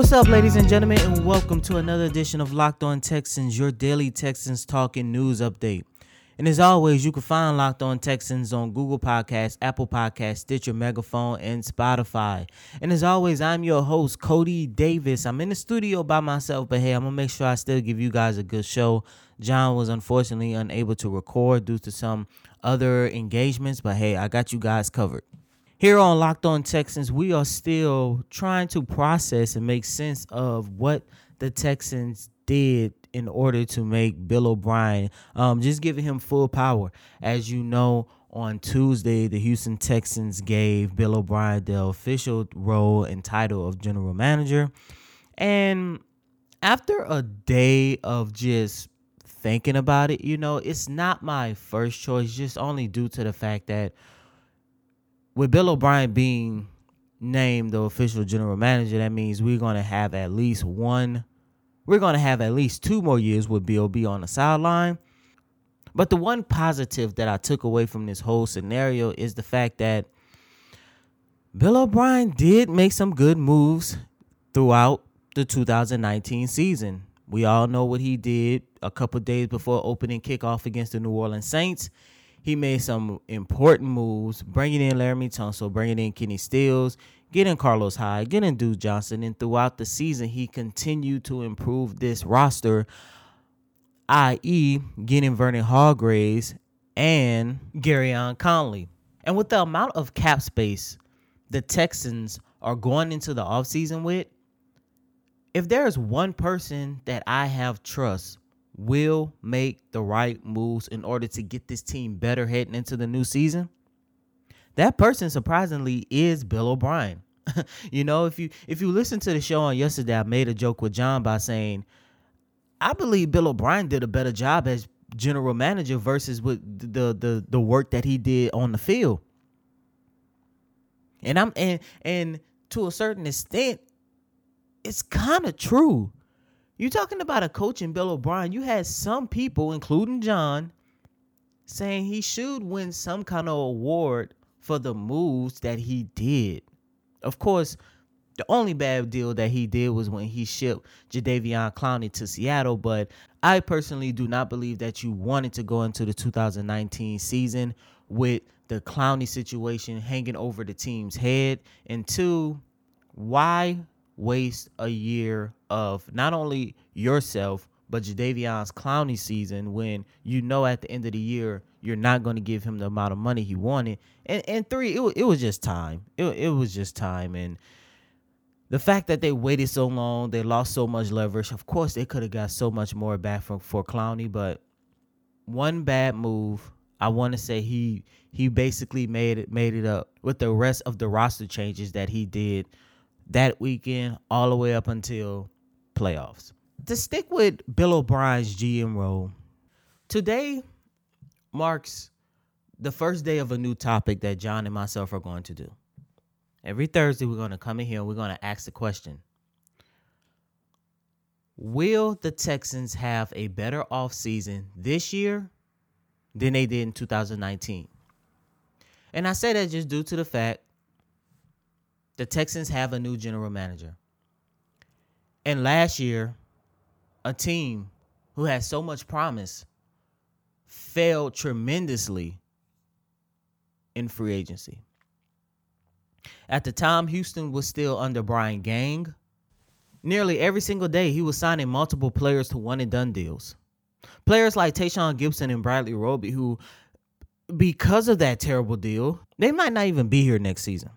What's up, ladies and gentlemen, and welcome to another edition of Locked On Texans, your daily Texans talking news update. And as always, you can find Locked On Texans on Google Podcasts, Apple Podcasts, Stitcher, Megaphone, and Spotify. And as always, I'm your host, Cody Davis. I'm in the studio by myself, but hey, I'm gonna make sure I still give you guys a good show. John was unfortunately unable to record due to some other engagements, but hey, I got you guys covered. Here on Locked On Texans, we are still trying to process and make sense of what the Texans did in order to make Bill O'Brien um, just giving him full power. As you know, on Tuesday, the Houston Texans gave Bill O'Brien the official role and title of general manager. And after a day of just thinking about it, you know, it's not my first choice, just only due to the fact that with Bill O'Brien being named the official general manager, that means we're going to have at least one, we're going to have at least two more years with Bill B on the sideline. But the one positive that I took away from this whole scenario is the fact that Bill O'Brien did make some good moves throughout the 2019 season. We all know what he did a couple days before opening kickoff against the New Orleans Saints. He made some important moves, bringing in Laremy Tunsil, bringing in Kenny Stills, getting Carlos Hyde, getting Duke Johnson, and throughout the season, he continued to improve this roster, i.e., getting Vernon Hargreaves and Gareon Conley. And with the amount of cap space the Texans are going into the offseason with, if there is one person that I have trust will make the right moves in order to get this team better heading into the new season, that person surprisingly is Bill O'Brien. you know, if you if you listen to the show on yesterday, I made a joke with John by saying I believe Bill O'Brien did a better job as general manager versus with the the the work that he did on the field. And I'm and and to a certain extent, it's kind of true. You're talking about a coach in Bill O'Brien. You had some people, including John, saying he should win some kind of award for the moves that he did. Of course, the only bad deal that he did was when he shipped Jadeveon Clowney to Seattle. But I personally do not believe that you wanted to go into the 2019 season with the Clowney situation hanging over the team's head. And two, why waste a year of not only yourself but Jadeveon's Clowney season when you know at the end of the year you're not going to give him the amount of money he wanted. And and three, it, it was just time. It, it was just time. And the fact that they waited so long, they lost so much leverage. Of course, they could have got so much more back from for Clowney, but one bad move. I want to say he he basically made it made it up with the rest of the roster changes that he did that weekend all the way up until playoffs. To stick with Bill O'Brien's GM role, today marks the first day of a new topic that John and myself are going to do. Every Thursday, we're going to come in here and we're going to ask the question Will the Texans have a better offseason this year than they did in 2019? And I say that just due to the fact the Texans have a new general manager. And last year, a team who had so much promise failed tremendously in free agency. At the time, Houston was still under Brian Gaine. Nearly every single day, he was signing multiple players to one and done deals. Players like Tashaun Gipson and Bradley Roby, who, because of that terrible deal, they might not even be here next season.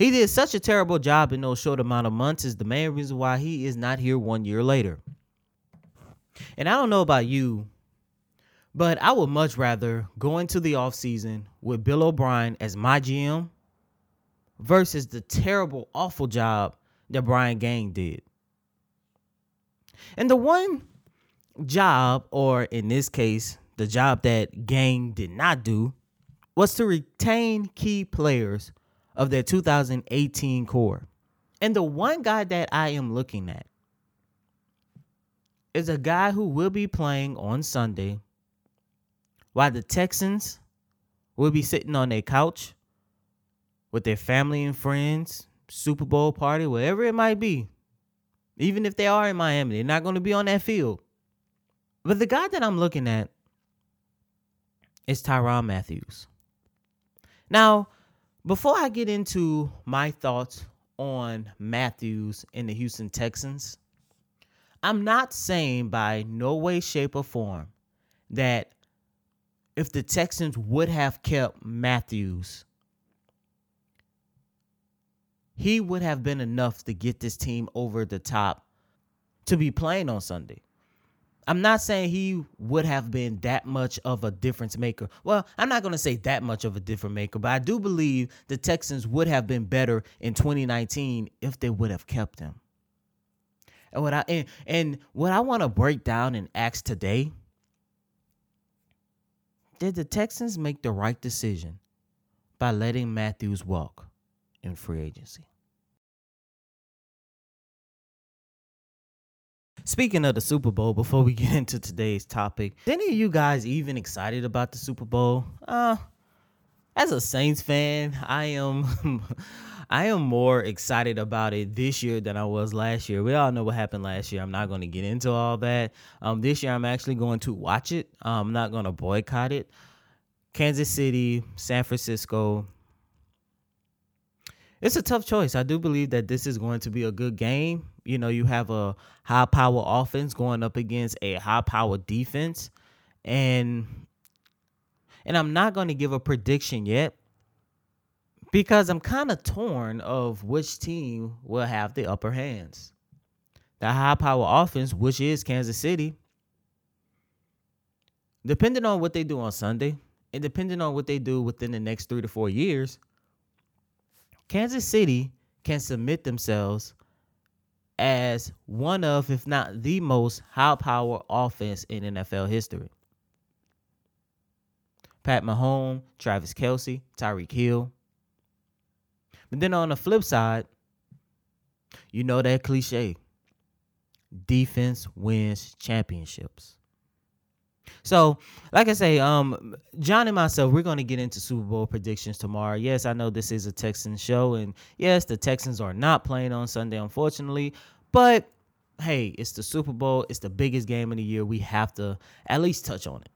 He did such a terrible job in those short amount of months is the main reason why he is not here one year later. And I don't know about you, but I would much rather go into the offseason with Bill O'Brien as my GM versus the terrible, awful job that Brian Gaine did. And the one job, or in this case, the job that Gaine did not do, was to retain key players of their 2018 core. And the one guy that I am looking at is a guy who will be playing on Sunday while the Texans will be sitting on their couch with their family and friends, Super Bowl party, whatever it might be. Even if they are in Miami, they're not going to be on that field. But the guy that I'm looking at is Tyrann Matthews. Now, before I get into my thoughts on Matthews and the Houston Texans, I'm not saying by no way, shape, or form that if the Texans would have kept Matthews, he would have been enough to get this team over the top to be playing on Sunday. I'm not saying he would have been that much of a difference maker. Well, I'm not going to say that much of a difference maker, but I do believe the Texans would have been better in 2019 if they would have kept him. And what I and, and what I want to break down and ask today did the Texans make the right decision by letting Matthews walk in free agency? Speaking of the Super Bowl, before we get into today's topic, any of you guys even excited about the Super Bowl? Uh, as a Saints fan, I am I am more excited about it this year than I was last year. We all know what happened last year. I'm not going to get into all that. Um, this year I'm actually going to watch it. Um, I'm not going to boycott it. Kansas City, San Francisco. It's a tough choice. I do believe that this is going to be a good game. You know, you have a high power offense going up against a high power defense. And and I'm not going to give a prediction yet because I'm kind of torn of which team will have the upper hands. The high power offense, which is Kansas City, depending on what they do on Sunday and depending on what they do within the next three to four years, Kansas City can submit themselves as one of, if not the most high power offense in NFL history. Pat Mahomes, Travis Kelce, Tyreek Hill, but then on the flip side, you know that cliche defense wins championships. So, like I say, um, John and myself, we're going to get into Super Bowl predictions tomorrow. Yes, I know this is a Texans show, and yes, the Texans are not playing on Sunday, unfortunately. But hey, it's the Super Bowl. It's the biggest game of the year. We have to at least touch on it.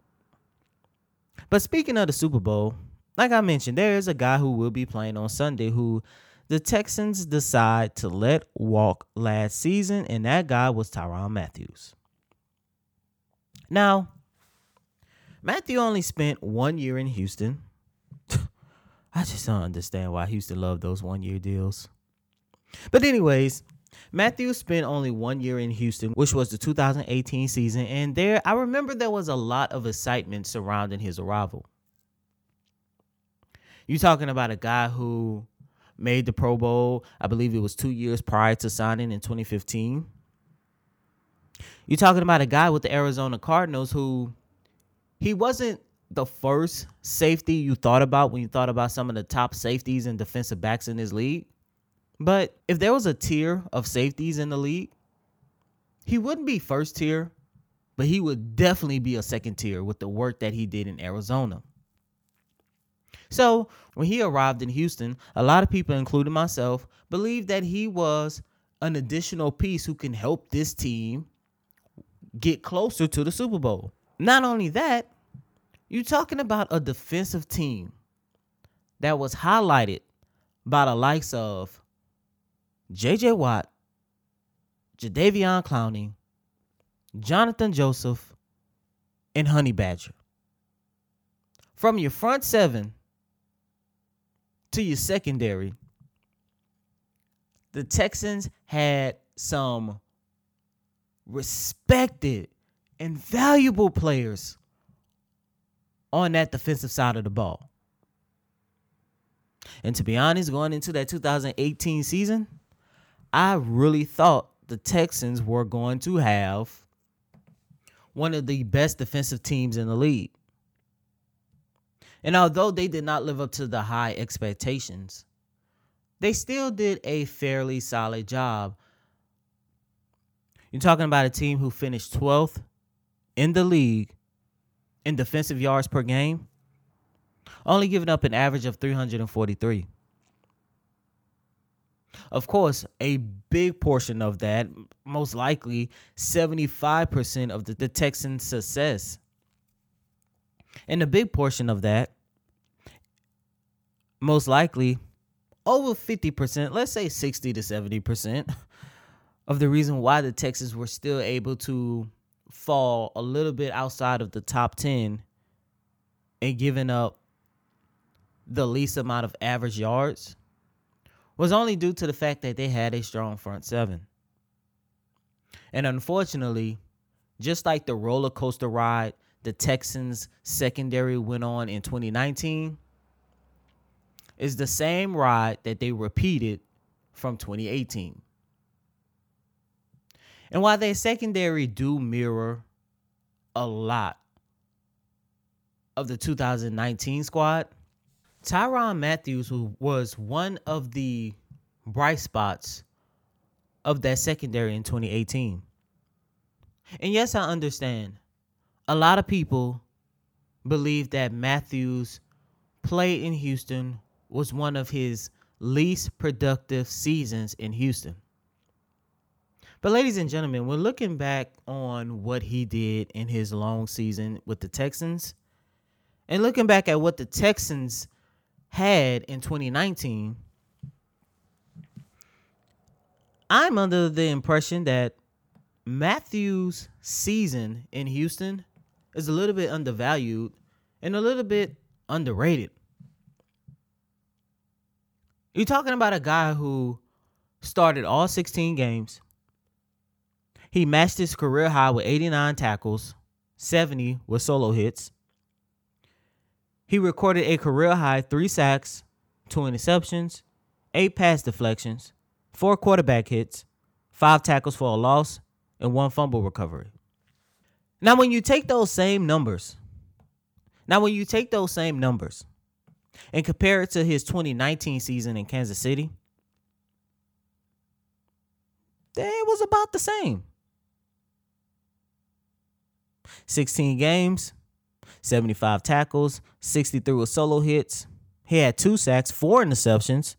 But speaking of the Super Bowl, like I mentioned, there is a guy who will be playing on Sunday who the Texans decide to let walk last season, and that guy was Tyrann Matthews. Now, Matthew only spent one year in Houston. I just don't understand why Houston loved those one year deals. But, anyways, Matthew spent only one year in Houston, which was the 2018 season, and there I remember there was a lot of excitement surrounding his arrival. You're talking about a guy who made the Pro Bowl, I believe it was two years prior to signing in 2015. You're talking about a guy with the Arizona Cardinals who he wasn't the first safety you thought about when you thought about some of the top safeties and defensive backs in this league. But if there was a tier of safeties in the league, he wouldn't be first tier, but he would definitely be a second tier with the work that he did in Arizona. So when he arrived in Houston, a lot of people, including myself, believed that he was an additional piece who can help this team get closer to the Super Bowl. Not only that, you're talking about a defensive team that was highlighted by the likes of JJ Watt, Jadeveon Clowney, Jonathan Joseph, and Honey Badger. From your front seven, to your secondary, the Texans had some respected and valuable players on that defensive side of the ball. And to be honest, going into that 2018 season, I really thought the Texans were going to have one of the best defensive teams in the league. And although they did not live up to the high expectations, they still did a fairly solid job. You're talking about a team who finished 12th in the league in defensive yards per game, only giving up an average of 343. Of course, a big portion of that, most likely 75% of the, the Texans' success. And a big portion of that, most likely over 50%, let's say 60 to 70% of the reason why the Texans were still able to fall a little bit outside of the top 10 and giving up the least amount of average yards was only due to the fact that they had a strong front seven. And unfortunately, just like the roller coaster ride the Texans secondary went on in 2019, is the same ride that they repeated from 2018. And while their secondary do mirror a lot of the 2019 squad, Tyrann Matthews, was one of the bright spots of that secondary in 2018. And yes, I understand. A lot of people believe that Matthews played in Houston was one of his least productive seasons in Houston. But, ladies and gentlemen, when looking back on what he did in his long season with the Texans, and looking back at what the Texans had in 2019, I'm under the impression that Matthews' season in Houston is a little bit undervalued and a little bit underrated. You're talking about a guy who started all 16 games. He matched his career high with 89 tackles, 70 with solo hits. He recorded a career high three sacks, two interceptions, eight pass deflections, four quarterback hits, five tackles for a loss, and one fumble recovery. Now, when you take those same numbers, now when you take those same numbers and compare it to his 2019 season in Kansas City, it was about the same. 16 games, 75 tackles, 63 with solo hits. He had two sacks, four interceptions,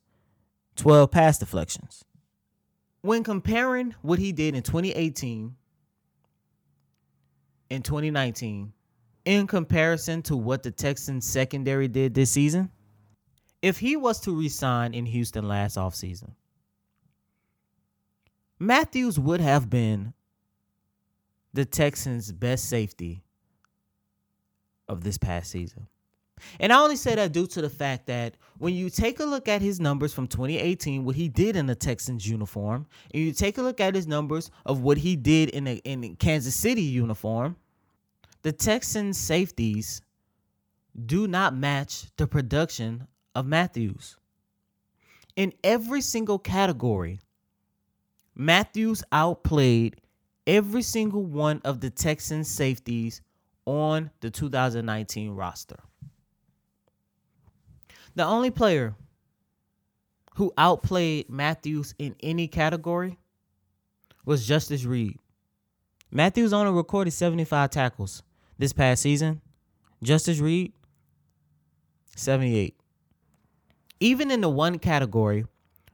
12 pass deflections. When comparing what he did in 2018 and 2019 in comparison to what the Texans secondary did this season, if he was to resign in Houston last offseason, Matthews would have been the Texans' best safety of this past season. And I only say that due to the fact that when you take a look at his numbers from 2018, what he did in the Texans uniform, and you take a look at his numbers of what he did in the in Kansas City uniform, the Texans safeties do not match the production of Matthews. In every single category, Matthews outplayed every single one of the Texans safeties on the 2019 roster. The only player who outplayed Matthews in any category was Justin Reid. Matthews only recorded 75 tackles this past season. Justin Reid, 78. Even in the one category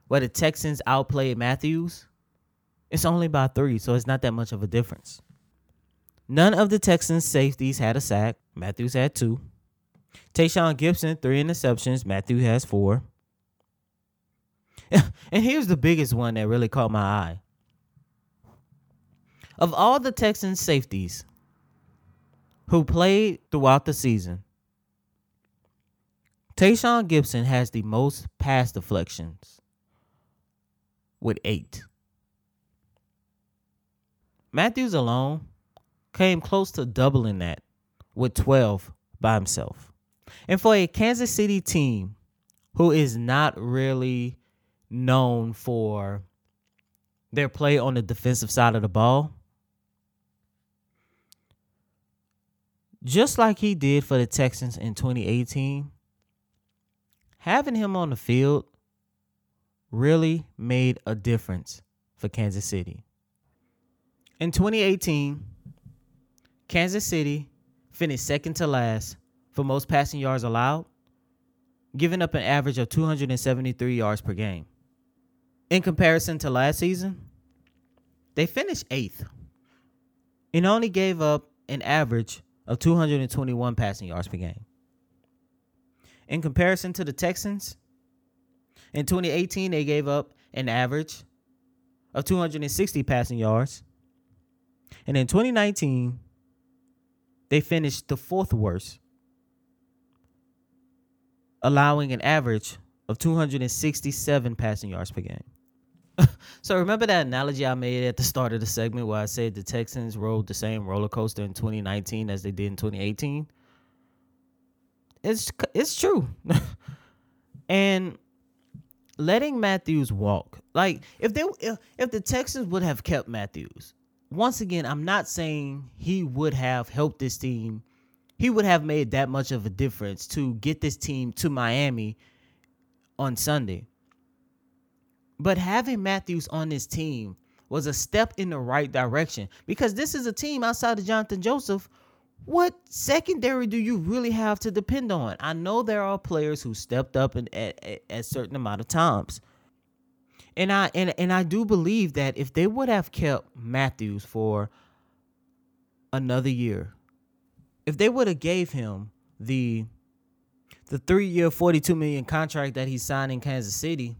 where the Texans outplayed Matthews, it's only by three, so it's not that much of a difference. None of the Texans' safeties had a sack. Matthews had two. Tashaun Gipson, three interceptions. Matthew has four. and here's the biggest one that really caught my eye. Of all the Texans safeties who played throughout the season, Tashaun Gipson has the most pass deflections with eight. Matthews alone came close to doubling that with 12 by himself. And for a Kansas City team who is not really known for their play on the defensive side of the ball. Just like he did for the Texans in 2018, having him on the field really made a difference for Kansas City. In 2018, Kansas City finished second to last for most passing yards allowed, giving up an average of 273 yards per game. In comparison to last season, they finished eighth and only gave up an average of 221 passing yards per game. In comparison to the Texans, in 2018, they gave up an average of 260 passing yards. And in 2019, they finished the fourth worst, allowing an average of 267 passing yards per game. so remember that analogy I made at the start of the segment where I said the Texans rode the same roller coaster in 2019 as they did in 2018? It's it's true. and letting Matthews walk. Like if they if, if the Texans would have kept Matthews, once again, I'm not saying he would have helped this team. He would have made that much of a difference to get this team to Miami on Sunday. But having Matthews on this team was a step in the right direction because this is a team outside of Jonathan Joseph what secondary do you really have to depend on? I know there are players who stepped up at, at, at certain amount of times. And I and, and I do believe that if they would have kept Matthews for another year, if they would have gave him the the three year, forty two million contract that he signed in Kansas City,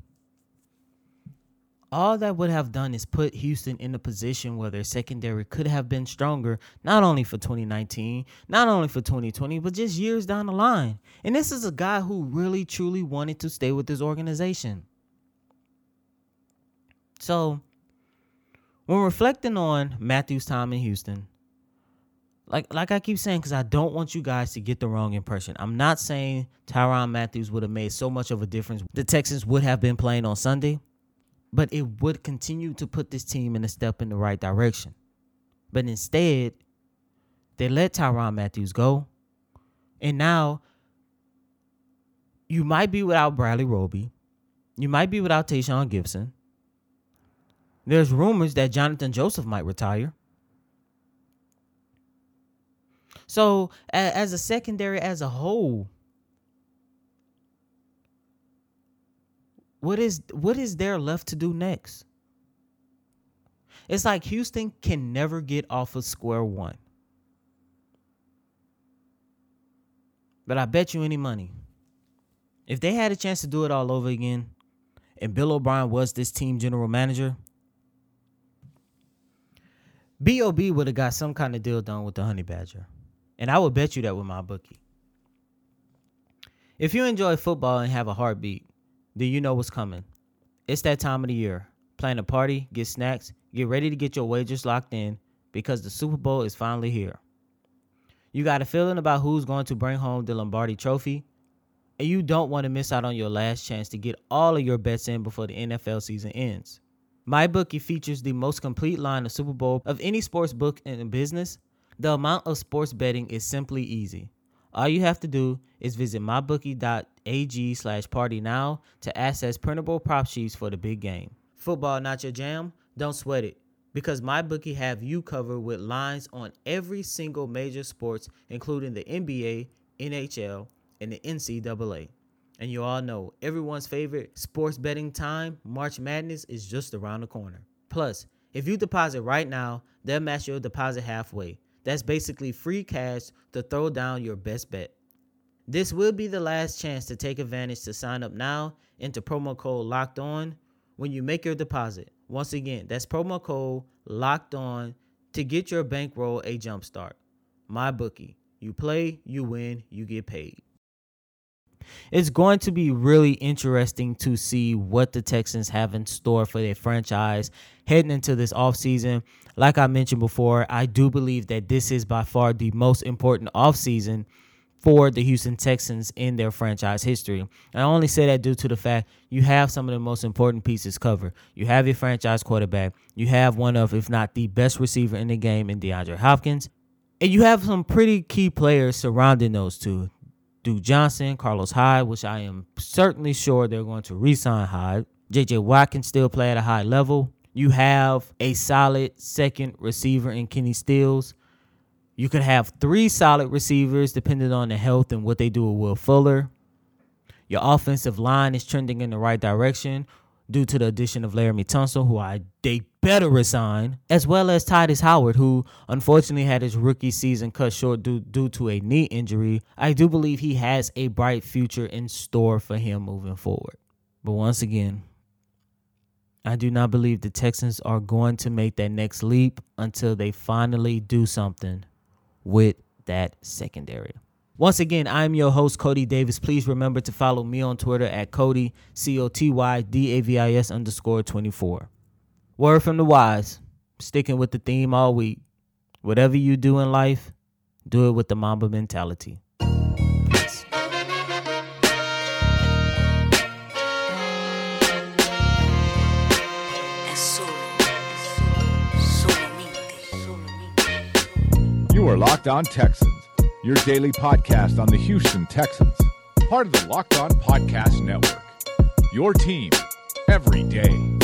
all that would have done is put Houston in a position where their secondary could have been stronger, not only for 2019, not only for 2020, but just years down the line. And this is a guy who really truly wanted to stay with his organization. So, when reflecting on Matthew's time in Houston, like like I keep saying, because I don't want you guys to get the wrong impression. I'm not saying Tyrann Matthews would have made so much of a difference. The Texans would have been playing on Sunday but it would continue to put this team in a step in the right direction. But instead, they let Tyrann Matthews go. And now you might be without Bradley Roby. You might be without Tashaun Gipson. There's rumors that Jonathan Joseph might retire. So, as a secondary as a whole, what is what is there left to do next? It's like Houston can never get off of square one. But I bet you any money. If they had a chance to do it all over again, and Bill O'Brien was this team general manager, BOB would have got some kind of deal done with the Honey Badger. And I would bet you that with my bookie. If you enjoy football and have a heartbeat, then you know what's coming. It's that time of the year. Plan a party, get snacks, get ready to get your wagers locked in because the Super Bowl is finally here. You got a feeling about who's going to bring home the Lombardi trophy, and you don't want to miss out on your last chance to get all of your bets in before the NFL season ends. MyBookie features the most complete line of Super Bowl of any sports book in business. The amount of sports betting is simply easy. All you have to do is visit mybookie.ag slash party now to access printable prop sheets for the big game. Football not your jam? Don't sweat it because MyBookie have you covered with lines on every single major sports, including the NBA, NHL, and the NCAA. And you all know everyone's favorite sports betting time, March Madness, is just around the corner. Plus, if you deposit right now, they'll match your deposit halfway. That's basically free cash to throw down your best bet. This will be the last chance to take advantage to sign up now into promo code locked on when you make your deposit. Once again, that's promo code locked on to get your bankroll a jump start. My bookie. You play, you win, you get paid. It's going to be really interesting to see what the Texans have in store for their franchise heading into this offseason. Like I mentioned before, I do believe that this is by far the most important offseason for the Houston Texans in their franchise history. And I only say that due to the fact you have some of the most important pieces covered. You have your franchise quarterback. You have one of, if not the best receiver in the game in DeAndre Hopkins. And you have some pretty key players surrounding those two. Duke Johnson, Carlos Hyde, which I am certainly sure they're going to re-sign Hyde. JJ Watt can still play at a high level. You have a solid second receiver in Kenny Stills. You could have three solid receivers depending on the health and what they do with Will Fuller. Your offensive line is trending in the right direction due to the addition of Laremy Tunsil, who I they better resign, as well as Tytus Howard, who unfortunately had his rookie season cut short due, due to a knee injury. I do believe he has a bright future in store for him moving forward. But once again, I do not believe the Texans are going to make that next leap until they finally do something with that secondary. Once again, I'm your host, Cody Davis. Please remember to follow me on Twitter at Cody, C O T Y D A V I S underscore 24. Word from the wise, sticking with the theme all week. Whatever you do in life, do it with the Mamba mentality. You are Locked On Texans, your daily podcast on the Houston Texans, part of the Locked On Podcast Network. Your team every day.